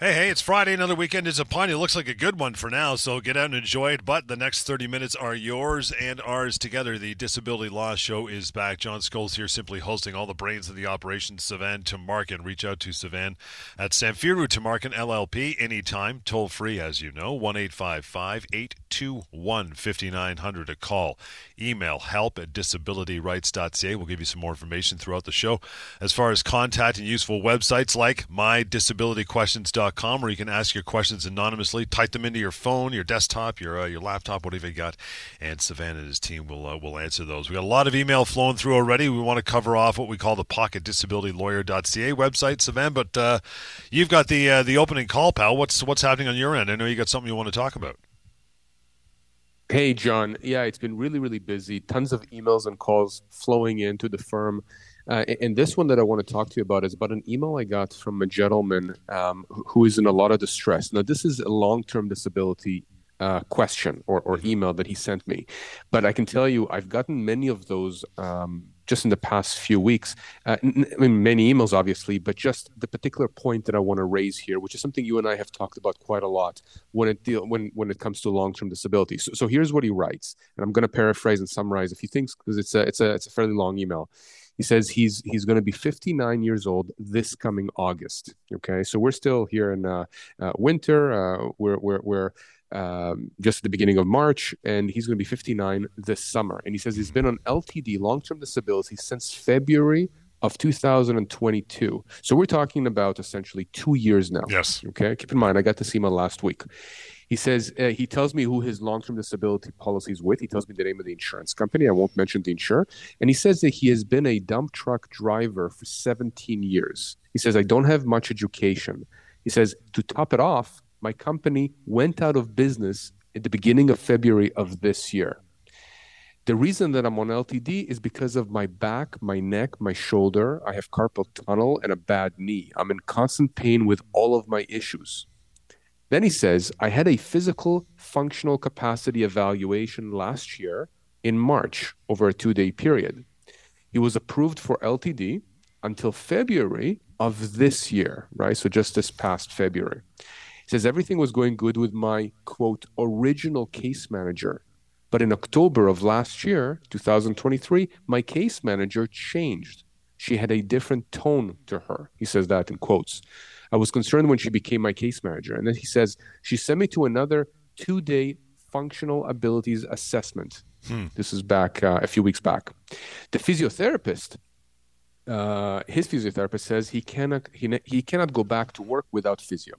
Hey, hey, it's Friday. Another weekend is upon you. Looks like a good one for now, so get out and enjoy it. But the next 30 minutes are yours and ours together. The Disability Law Show is back. John Scholes here, simply hosting all the brains of the operation. Sivan Tumarkin. Reach out to Sivan at Samfiru Tumarkin LLP anytime. Toll free, as you know, 1 855 821 5900 a call. Email help at disabilityrights.ca. We'll give you some more information throughout the show. As far as contact and useful websites like mydisabilityquestions.com where you can ask your questions anonymously. Type them into your phone, your desktop, your uh, your laptop, whatever you got, and Sivan and his team will uh, will answer those. We got a lot of email flowing through already. We want to cover off what we call the pocketdisabilitylawyer.ca website, Sivan. But uh, you've got the uh, the opening call, pal. What's what's happening on your end? I know you got something you want to talk about. Hey, John. Yeah, it's been really, really busy. Tons of emails and calls flowing into the firm. Uh, and this one that I want to talk to you about is about an email I got from a gentleman um, who is in a lot of distress. Now, this is a long term disability uh, question or, or, email that he sent me. But I can tell you, I've gotten many of those um, just in the past few weeks. Uh, n- I mean, many emails, obviously, but just the particular point that I want to raise here, which is something you and I have talked about quite a lot when it deal when when it comes to long term disability. So, so here's what he writes, and I'm going to paraphrase and summarize a few things because it's a it's a it's a fairly long email. He says he's he's going to be 59 years old this coming August. Okay, so we're still here in uh, uh, winter. Uh, we're we're we're um, just at the beginning of March, and he's going to be 59 this summer. And he says he's been on LTD, long term disability, since February of 2022. So we're talking about essentially two years now. Yes. Okay. Keep in mind, I got this email last week. He says uh, he tells me who his long-term disability policy is with. He tells me the name of the insurance company. I won't mention the insurer. And he says that he has been a dump truck driver for 17 years. He says I don't have much education. He says to top it off, my company went out of business at the beginning of February of this year. The reason that I'm on LTD is because of my back, my neck, my shoulder. I have carpal tunnel and a bad knee. I'm in constant pain with all of my issues. Then he says, I had a physical functional capacity evaluation last year in March over a two day period. He was approved for LTD until February of this year, right? So just this past February. He says everything was going good with my quote original case manager. But in October of last year, 2023, my case manager changed. She had a different tone to her. He says that in quotes. I was concerned when she became my case manager. And then he says, she sent me to another two day functional abilities assessment. Hmm. This is back uh, a few weeks back. The physiotherapist, uh, his physiotherapist says he cannot he, he cannot go back to work without physio.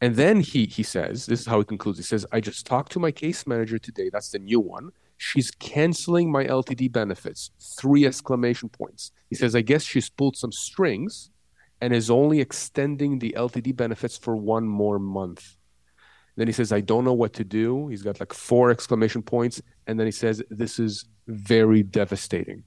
And then he he says, this is how he concludes. He says, I just talked to my case manager today. That's the new one. She's canceling my LTD benefits. Three exclamation points. He says, I guess she's pulled some strings and is only extending the LTD benefits for one more month. Then he says, I don't know what to do. He's got like four exclamation points. And then he says, This is very devastating.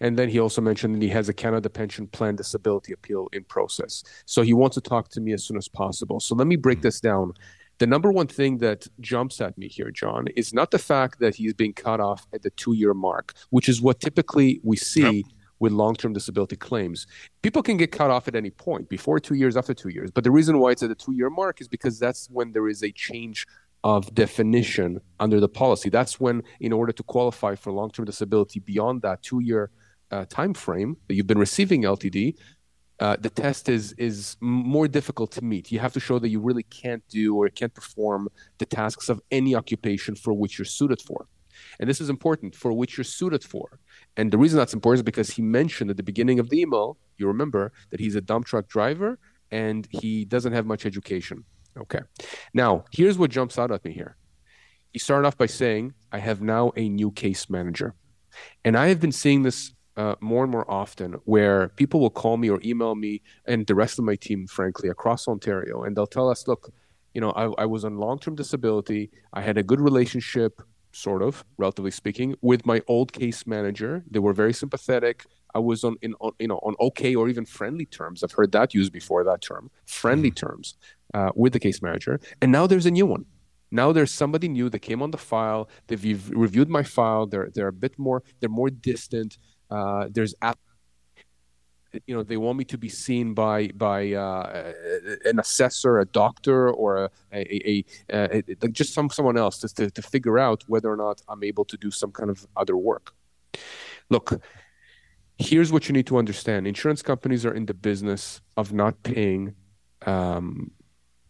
And then he also mentioned that he has a Canada Pension Plan disability appeal in process. So he wants to talk to me as soon as possible. So let me break mm-hmm. this down. The number one thing that jumps at me here, John, is not the fact that he's being cut off at the two year mark, which is what typically we see. Yep with long-term disability claims. People can get cut off at any point, before two years, after two years. But the reason why it's at the two-year mark is because that's when there is a change of definition under the policy. That's when, in order to qualify for long-term disability beyond that two-year uh, time frame that you've been receiving LTD, uh, the test is is more difficult to meet. You have to show that you really can't do or can't perform the tasks of any occupation for which you're suited for. And this is important for which you're suited for. And the reason that's important is because he mentioned at the beginning of the email, you remember, that he's a dump truck driver and he doesn't have much education. Okay. Now, here's what jumps out at me here. He started off by saying, I have now a new case manager. And I have been seeing this uh, more and more often where people will call me or email me and the rest of my team, frankly, across Ontario, and they'll tell us, look, you know, I, I was on long term disability. I had a good relationship sort of, relatively speaking, with my old case manager. They were very sympathetic. I was on in on, you know on okay or even friendly terms. I've heard that used before that term, friendly mm-hmm. terms uh, with the case manager. And now there's a new one. Now there's somebody new that came on the file. They've reviewed my file. They're they're a bit more they're more distant. Uh, there's app you know they want me to be seen by by uh, an assessor, a doctor, or a, a, a, a just some someone else to, to figure out whether or not I'm able to do some kind of other work. Look, here's what you need to understand: insurance companies are in the business of not paying um,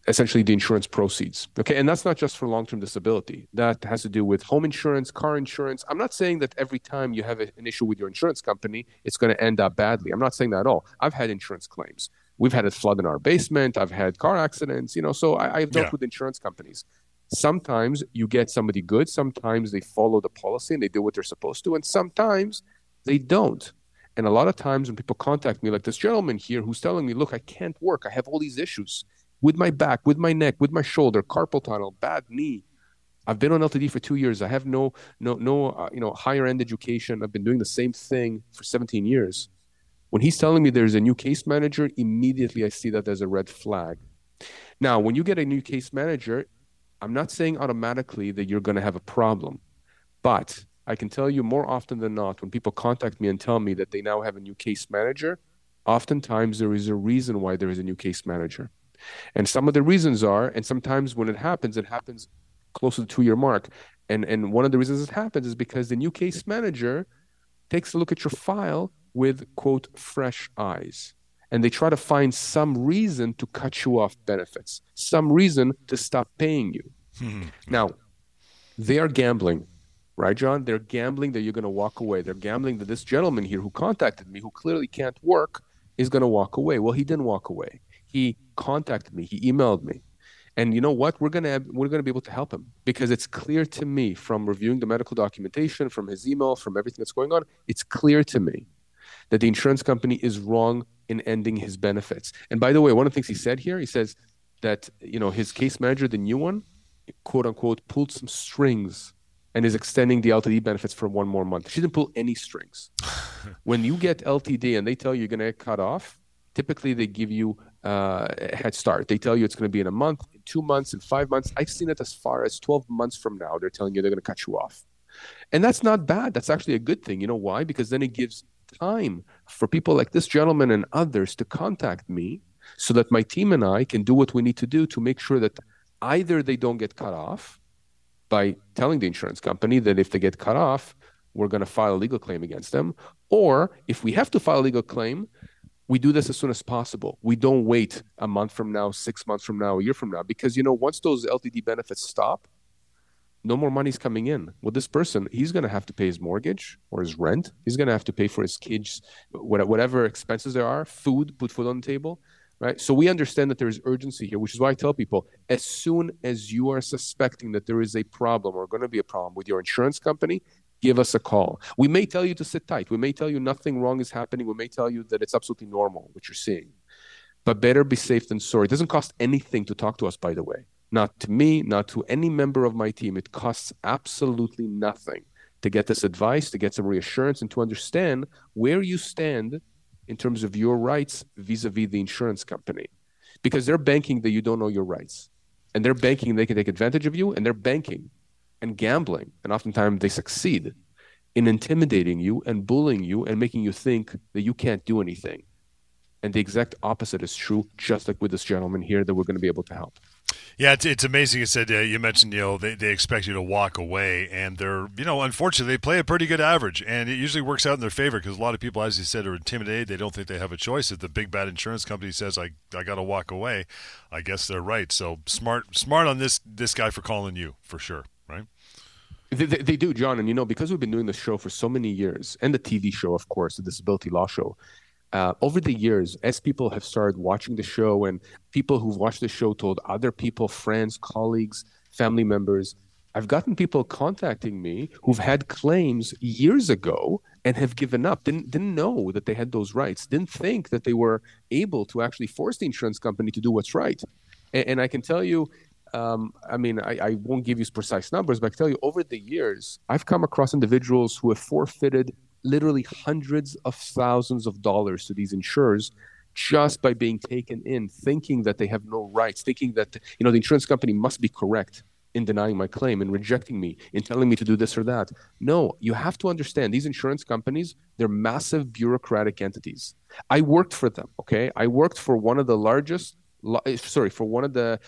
essentially the insurance proceeds. Okay, and that's not just for long-term disability. That has to do with home insurance, car insurance. I'm not saying that every time you have an issue with your insurance company, it's going to end up badly. I'm not saying that at all. I've had insurance claims. We've had a flood in our basement. I've had car accidents. You know, so I, have dealt yeah. with insurance companies. Sometimes you get somebody good. Sometimes they follow the policy and they do what they're supposed to, and sometimes they don't. And a lot of times when people contact me, like this gentleman here who's telling me, "Look, I can't work. I have all these issues." With my back, with my neck, with my shoulder, carpal tunnel, bad knee. I've been on LTD for two years. I have no no no uh, you know higher end education. I've been doing the same thing for 17 years. When he's telling me there's a new case manager, immediately I see that there's a red flag. Now, when you get a new case manager, I'm not saying automatically that you're going to have a problem, but I can tell you more often than not when people contact me and tell me that they now have a new case manager, oftentimes there is a reason why there is a new case manager. And some of the reasons are, and sometimes when it happens, it happens close to the two year mark. And, and one of the reasons it happens is because the new case manager takes a look at your file with, quote, fresh eyes. And they try to find some reason to cut you off benefits, some reason to stop paying you. Hmm. now, they are gambling, right, John? They're gambling that you're going to walk away. They're gambling that this gentleman here who contacted me, who clearly can't work, is going to walk away. Well, he didn't walk away he contacted me, he emailed me. And you know what? We're gonna we're gonna be able to help him because it's clear to me from reviewing the medical documentation, from his email, from everything that's going on. It's clear to me that the insurance company is wrong in ending his benefits. And by the way, one of the things he said here, he says that you know his case manager, the new one, quote unquote, pulled some strings and is extending the LTD benefits for one more month. She didn't pull any strings. when you get LTD and they tell you you're going to get cut off, typically they give you uh, head start. They tell you it's going to be in a month, in two months, in five months. I've seen it as far as 12 months from now. They're telling you they're going to cut you off. And that's not bad. That's actually a good thing. You know why? Because then it gives time for people like this gentleman and others to contact me so that my team and I can do what we need to do to make sure that either they don't get cut off by telling the insurance company that if they get cut off, we're going to file a legal claim against them. Or if we have to file a legal claim, we do this as soon as possible. We don't wait a month from now, six months from now, a year from now, because you know once those LTD benefits stop, no more money's coming in. Well, this person, he's going to have to pay his mortgage or his rent. He's going to have to pay for his kids, whatever expenses there are, food, put food on the table, right? So we understand that there is urgency here, which is why I tell people as soon as you are suspecting that there is a problem or going to be a problem with your insurance company, give us a call. We may tell you to sit tight. We may tell you nothing wrong is happening. We may tell you that it's absolutely normal what you're seeing. But better be safe than sorry. It doesn't cost anything to talk to us, by the way. Not to me, not to any member of my team. It costs absolutely nothing to get this advice, to get some reassurance, and to understand where you stand in terms of your rights vis a vis the insurance company. Because they're banking that you don't know your rights. And they're banking they can take advantage of you, and they're banking and gambling. And oftentimes they succeed in intimidating you and bullying you and making you think that you can't do anything. And the exact opposite is true, just like with this gentleman here, that we're going to be able to help. Yeah, it's, it's amazing. You said uh, you mentioned you know they, they expect you to walk away, and they're you know unfortunately they play a pretty good average, and it usually works out in their favor because a lot of people, as you said, are intimidated. They don't think they have a choice. If the big bad insurance company says I I got to walk away, I guess they're right. So smart smart on this this guy for calling you for sure? They, they, do, John. And you know, because we've been doing this show for so many years, and the TV show, of course, the Disability Law Show, uh, over the years, as people have started watching the show, and people who've watched the show told other people, friends, colleagues, family members, I've gotten people contacting me who've had claims years ago and have given up, didn't, didn't know that they had those rights, didn't think that they were able to actually force the insurance company to do what's right. And, and I can tell you, um, I mean, I, I, won't give you precise numbers, but I can tell you over the years, I've come across individuals who have forfeited literally hundreds of thousands of dollars to these insurers just by being taken in, thinking that they have no rights, thinking that you know the insurance company must be correct. in denying my claim, in rejecting me, in telling me to do this or that. No, you have to understand these insurance companies, they're massive bureaucratic entities. I worked for them, okay? I worked for one of the largest, eh, sorry, for one of the,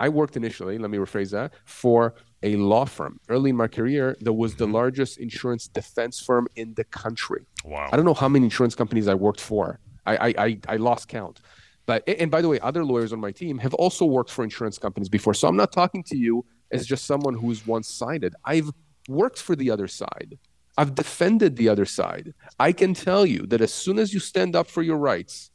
I worked initially, let me rephrase that, for a law firm. Early in my career, that was the mm-hmm. largest insurance defense firm in the country. Wow. I don't know how many insurance companies I worked for. I, I, I, I lost count. But and by the way, other lawyers on my team have also worked for insurance companies before. So I'm not talking to you as just someone who's one-sided. I've worked for the other side. I've defended the other side. I can tell you that as soon as you stand up for your rights,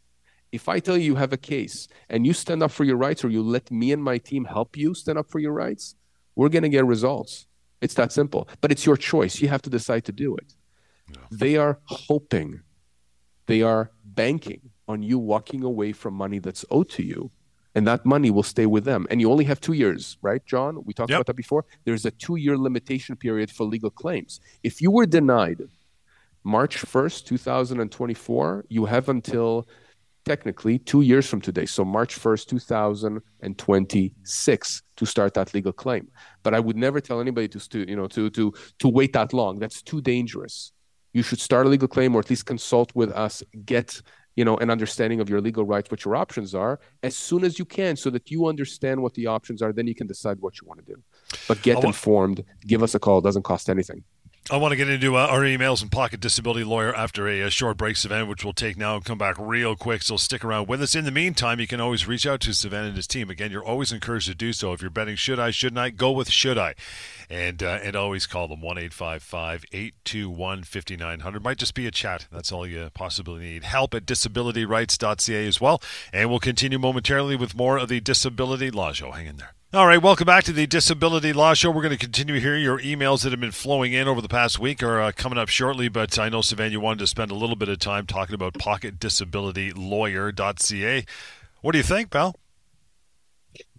if I tell you you have a case and you stand up for your rights or you let me and my team help you stand up for your rights, we're going to get results. It's that simple. But it's your choice. You have to decide to do it. Yeah. They are hoping, they are banking on you walking away from money that's owed to you and that money will stay with them. And you only have two years, right, John? We talked yep. about that before. There's a two year limitation period for legal claims. If you were denied March 1st, 2024, you have until technically two years from today, so March 1st, 2026, to start that legal claim. But I would never tell anybody to, you know, to, to, to wait that long. That's too dangerous. You should start a legal claim or at least consult with us, get you know an understanding of your legal rights what your options are as soon as you can so that you understand what the options are then you can decide what you want to do but get informed give us a call it doesn't cost anything I want to get into uh, our emails and pocket disability lawyer after a, a, short break, Sivan, which we'll take now and come back real quick. So stick around with us. In the meantime, you can always reach out to Sivan and his team. Again, you're always encouraged to do so. If you're betting should I, shouldn't I, go with should I. And uh, and always call them 1 821 5900. Might just be a chat. That's all you possibly need. Help at disabilityrights.ca as well. And we'll continue momentarily with more of the Disability Law Show. Hang in there. All right, welcome back to the Disability Law Show. We're going to continue here. Your emails that have been flowing in over the past week are uh, coming up shortly, but I know, Sivan, you wanted to spend a little bit of time talking about pocketdisabilitylawyer.ca. What do you think, pal?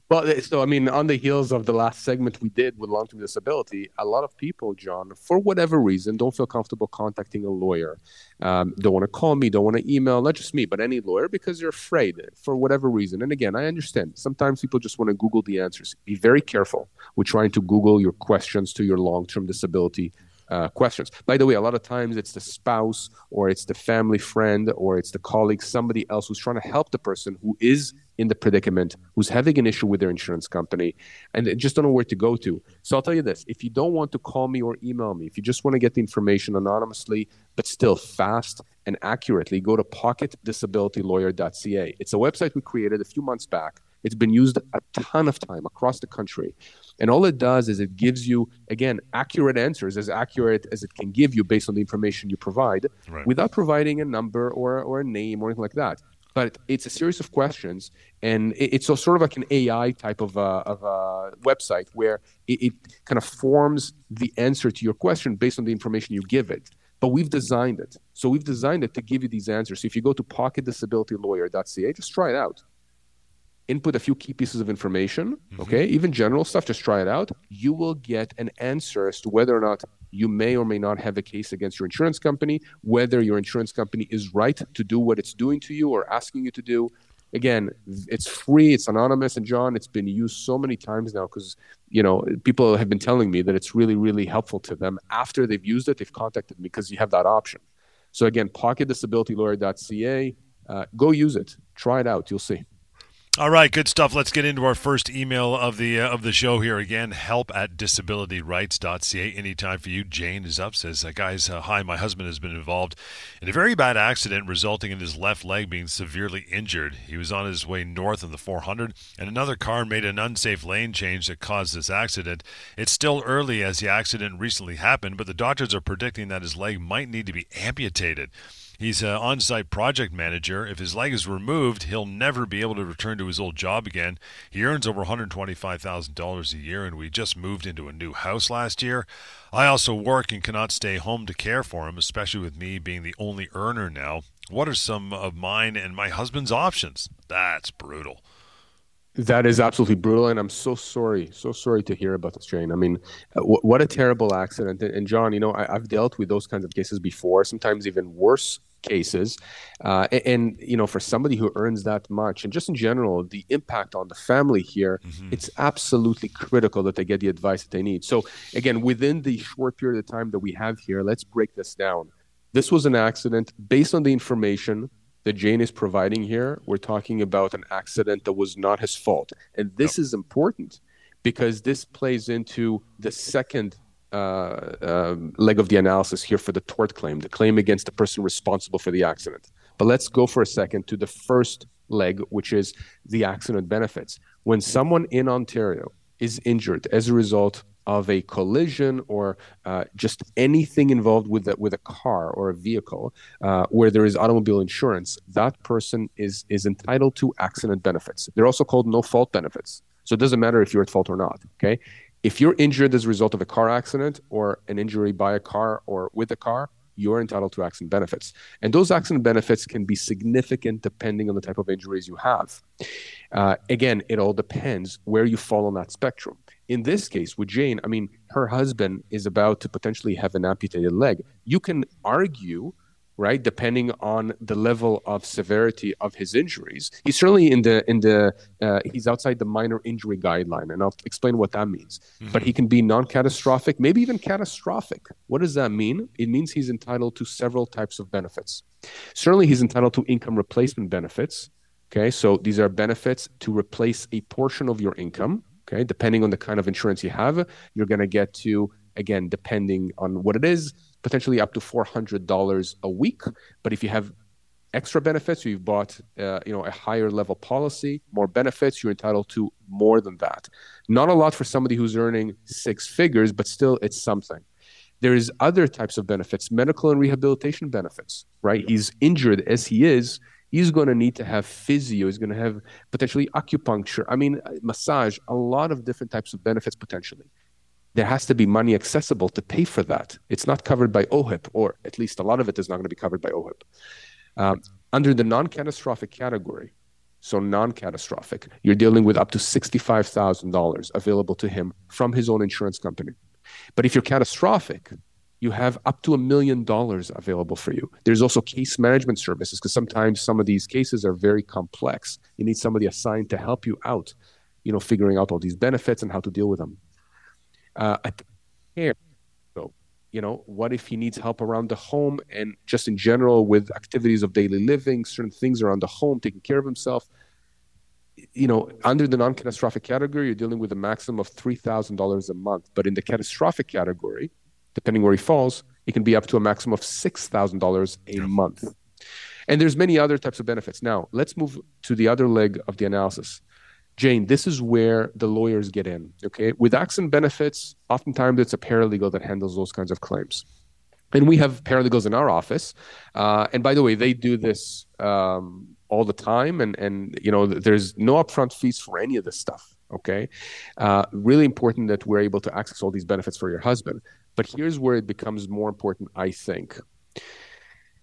Well, so I mean, on the heels of the last segment we did with long-term disability, a lot of people, John, for whatever reason, don't feel comfortable contacting a lawyer. Um, don't want to call me, don't want to email, not just me, but any lawyer, because they're afraid for whatever reason. And again, I understand. Sometimes people just want to Google the answers. Be very careful with trying to Google your questions to your long-term disability uh, questions. By the way, a lot of times it's the spouse or it's the family friend or it's the colleague, somebody else who's trying to help the person who is in the predicament, who's having an issue with their insurance company, and they just don't know where to go to. So I'll tell you this if you don't want to call me or email me, if you just want to get the information anonymously, but still fast and accurately, go to pocketdisabilitylawyer.ca. It's a website we created a few months back. It's been used a ton of time across the country. And all it does is it gives you, again, accurate answers, as accurate as it can give you based on the information you provide, right. without providing a number or, or a name or anything like that. But it's a series of questions, and it's a, sort of like an AI type of a, of a website where it, it kind of forms the answer to your question based on the information you give it but we've designed it. So we've designed it to give you these answers. So if you go to pocketdisabilitylawyer.ca, just try it out input a few key pieces of information, mm-hmm. okay, even general stuff, just try it out. You will get an answer as to whether or not you may or may not have a case against your insurance company, whether your insurance company is right to do what it's doing to you or asking you to do. Again, it's free, it's anonymous, and John, it's been used so many times now because you know people have been telling me that it's really, really helpful to them. After they've used it, they've contacted me because you have that option. So again, pocketdisabilitylawyer.ca, uh, go use it, try it out, you'll see. All right, good stuff. Let's get into our first email of the uh, of the show here again. Help at disabilityrights.ca. Anytime for you. Jane is up. Says, uh, guys, uh, hi. My husband has been involved in a very bad accident, resulting in his left leg being severely injured. He was on his way north on the 400, and another car made an unsafe lane change that caused this accident. It's still early as the accident recently happened, but the doctors are predicting that his leg might need to be amputated. He's an on site project manager. If his leg is removed, he'll never be able to return to his old job again. He earns over $125,000 a year, and we just moved into a new house last year. I also work and cannot stay home to care for him, especially with me being the only earner now. What are some of mine and my husband's options? That's brutal. That is absolutely brutal, and I'm so sorry, so sorry to hear about this, Jane. I mean, uh, w- what a terrible accident. And John, you know, I, have dealt with those kinds of cases before, sometimes even worse cases. Uh, and, and, you know, for somebody who earns that much, and just in general, the impact on the family here, mm-hmm. it's absolutely critical that they get the advice that they need. So, again, within the short period of time that we have here, let's break this down. This was an accident based on the information that Jane is providing here. We're talking about an accident that was not his fault. And this is important because this plays into the second uh, um, leg of the analysis here for the tort claim, the claim against the person responsible for the accident. But let's go for a second to the first leg, which is the accident benefits. When someone in Ontario is injured as a result of a collision or uh, just anything involved with a, with a car or a vehicle uh, where there is automobile insurance, that person is is entitled to accident benefits. They're also called no fault benefits. So it doesn't matter if you're at fault or not. Okay, if you're injured as a result of a car accident or an injury by a car or with a car, you're entitled to accident benefits. And those accident benefits can be significant depending on the type of injuries you have. Uh, again, it all depends where you fall on that spectrum. In this case, with Jane, I mean, her husband is about to potentially have an amputated leg. You can argue right? Depending on the level of severity of his injuries, he's certainly in the in the uh, he's outside the minor injury guideline, and I'll explain what that means. Mm-hmm. But he can be non-catastrophic, maybe even catastrophic. What does that mean? It means he's entitled to several types of benefits. Certainly, he's entitled to income replacement benefits. Okay, so these are benefits to replace a portion of your income. Okay, depending on the kind of insurance you have, you're going to get to again depending on what it is potentially up to $400 a week. But if you have extra benefits, you've bought uh, you know a higher level policy, more benefits, you're entitled to more than that. Not a lot for somebody who's earning six figures, but still it's something. There is other types of benefits, medical and rehabilitation benefits, right? He's injured as he is. He's going to need to have physio. He's going to have potentially acupuncture. I mean, massage. A lot of different types of benefits potentially there has to be money accessible to pay for that. It's not covered by OHIP, or at least a lot of it is not going to be covered by OHIP. Um, under the non catastrophic category, so non catastrophic, you're dealing with up to $65,000 available to him from his own insurance company. But if you're catastrophic, you have up to a million dollars available for you. There's also case management services because sometimes some of these cases are very complex. You need somebody assigned to help you out, you know, figuring out all these benefits and how to deal with them uh, care. So, you know, what if he needs help around the home and just in general with activities of daily living, certain things around the home, taking care of himself? You know, under the non-catastrophic category, you're dealing with a maximum of three thousand dollars a month. But in the catastrophic category, depending where he falls, it can be up to a maximum of six thousand dollars a month. And there's many other types of benefits. Now, let's move to the other leg of the analysis. Jane, this is where the lawyers get in. Okay, with accident benefits, oftentimes it's a paralegal that handles those kinds of claims, and we have paralegals in our office. Uh, and by the way, they do this um, all the time, and and you know, there's no upfront fees for any of this stuff. Okay, uh, really important that we're able to access all these benefits for your husband. But here's where it becomes more important, I think.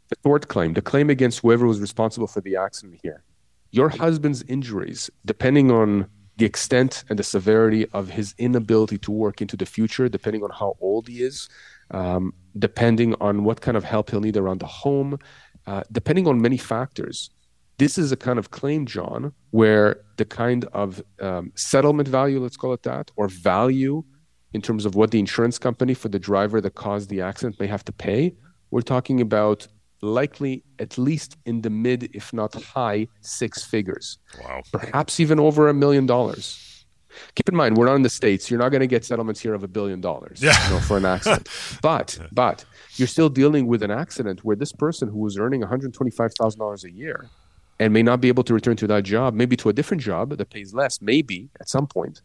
The tort claim, the claim against whoever was responsible for the accident here your husband's injuries, depending on the extent and the severity of his inability to work into the future, depending on how old he is, um, depending on what kind of help he'll need around the home, uh, depending on many factors. This is a kind of claim, John, where the kind of um, settlement value, let's call it that, or value in terms of what the insurance company for the driver that caused the accident may have to pay, we're talking about likely at least in the mid, if not high, six figures. Wow. Perhaps even over a million dollars. Keep in mind, we're not in the States. You're not going to get settlements here of a billion dollars yeah. you know, for an accident. but, but you're still dealing with an accident where this person who was earning $125,000 a year and may not be able to return to that job, maybe to a different job that pays less, maybe at some point,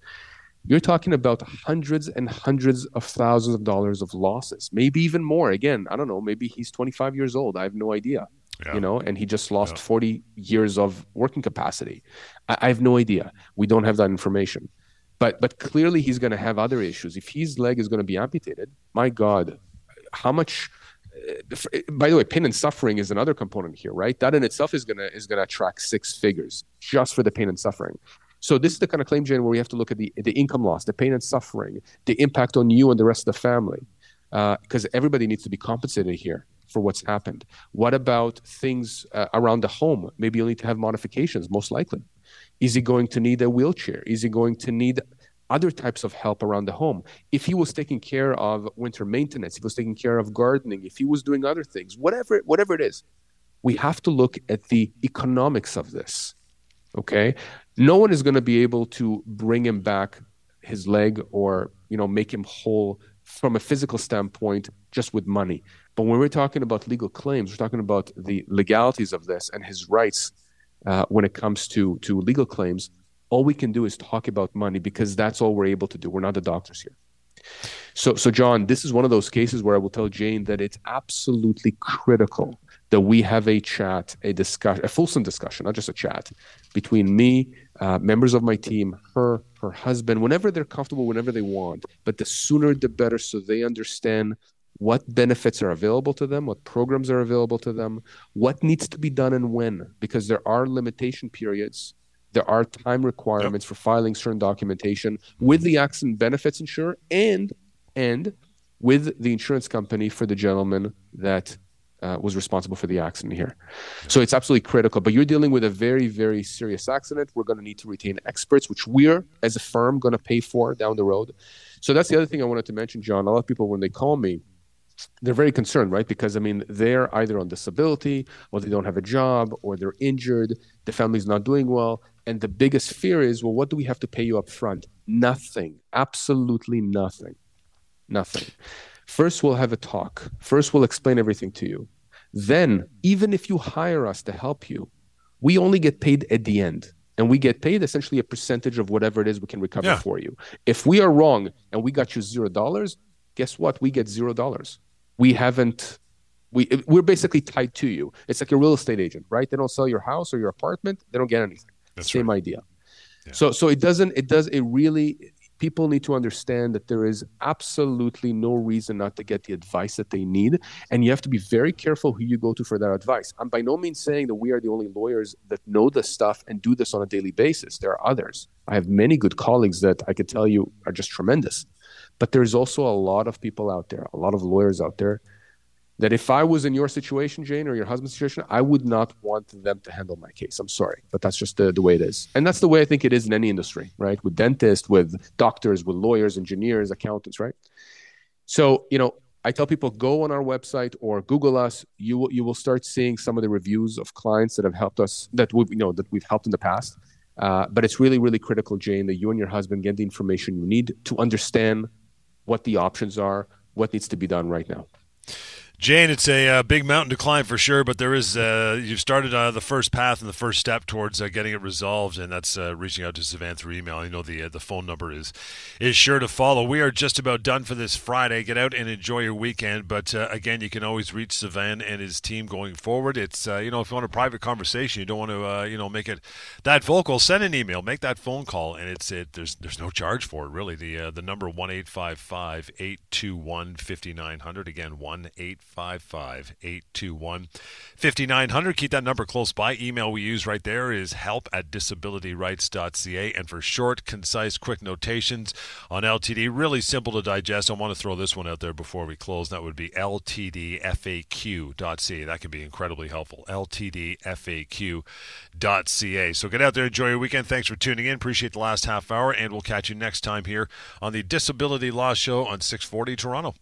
you're talking about hundreds and hundreds of thousands of dollars of losses, maybe even more. Again, I don't know, maybe he's 25 years old. I have no idea. Yeah. You know, and he just lost yeah. 40 years of working capacity. I, I have no idea. We don't have that information. But but clearly he's going to have other issues. If his leg is going to be amputated, my God, how much uh, by the way, pain and suffering is another component here, right? That in itself is gonna is gonna attract six figures just for the pain and suffering. So this is the kind of claim, Jane, where we have to look at the, the income loss, the pain and suffering, the impact on you and the rest of the family, because uh, everybody needs to be compensated here. for what's happened? What about things uh, around the home? Maybe you'll need to have modifications, most likely. Is he going to need a wheelchair? Is he going to need other types of help around the home? If he was taking care of winter maintenance, if he was taking care of gardening, if he was doing other things, whatever, whatever it is, we have to look at the economics of this. Okay, no one is going to be able to bring him back his leg or you know make him whole from a physical standpoint just with money. But when we're talking about legal claims, we're talking about the legalities of this and his rights uh, when it comes to to legal claims. All we can do is talk about money because that's all we're able to do. We're not the doctors here. So, so John, this is one of those cases where I will tell Jane that it's absolutely critical that we have a chat, a discussion, a fulsome discussion, not just a chat, between me, uh, members of my team, her, her husband, whenever they're comfortable, whenever they want. But the sooner the better, so they understand what benefits are available to them, what programs are available to them, what needs to be done and when, because there are limitation periods. There are time requirements yep. for filing certain documentation with the accident benefits insurer and and with the insurance company for the gentleman that uh, was responsible for the accident here. So it's absolutely critical. But you're dealing with a very, very serious accident. We're going to need to retain experts, which we're, as a firm, going to pay for down the road. So that's the other thing I wanted to mention, John. A lot of people, when they call me, they're very concerned, right? Because I mean, they're either on disability, or they don't have a job, or they're injured. The family's not doing well, and the biggest fear is, well, what do we have to pay you up front? Nothing, absolutely nothing, nothing. First, we'll have a talk. First, we'll explain everything to you. Then, even if you hire us to help you, we only get paid at the end. And we get paid essentially a percentage of whatever it is we can recover yeah. for you. If we are wrong and we got you zero dollars, guess what? We get zero dollars. We haven't we we're basically tied to you. It's like a real estate agent, right? They don't sell your house or your apartment, they don't get anything. That's Same right. idea. Yeah. So so it doesn't it does it really people need to understand that there is absolutely no reason not to get the advice that they need. And you have to be very careful who you go to for that advice. I'm by no means saying that we are the only lawyers that know this stuff and do this on a daily basis. There are others. I have many good colleagues that I could tell you are just tremendous. But there's also a lot of people out there, a lot of lawyers out there that if I was in your situation, Jane, or your husband's situation, I would not want them to handle my case. I'm sorry, but that's just the, the way it is. And that's the way I think it is in any industry, right? With dentists, with doctors, with lawyers, engineers, accountants, right? So, you know, I tell people go on our website or Google us. You will you will start seeing some of the reviews of clients that have helped us that we you know that we've helped in the past. Uh, but it's really really critical, Jane, that you and your husband get the information you need to understand what the options are, what needs to be done right now. Jane, it's a uh, big mountain to climb for sure, but there is uh, you've started uh, the first path and the first step towards uh, getting it resolved, and that's uh, reaching out to Sivan through email. I know the the phone number is is sure to follow. We are just about done for this Friday. Get out and enjoy your weekend, but again, you can always reach Sivan and his team going forward. It's you know if you want a private conversation, you don't want to you know make it that vocal. Send an email, make that phone call, and it's it. There's there's no charge for it really. The the number one eight five five eight two one fifty nine hundred again one eight 855 5900. Keep that number close by. Email we use right there is help at disabilityrights.ca. And for short, concise, quick notations on LTD, really simple to digest. I want to throw this one out there before we close. That would be ltdfaq.ca. That can be incredibly helpful. ltdfaq.ca. So get out there, enjoy your weekend. Thanks for tuning in. Appreciate the last half hour, and we'll catch you next time here on the Disability Law Show on 640 Toronto.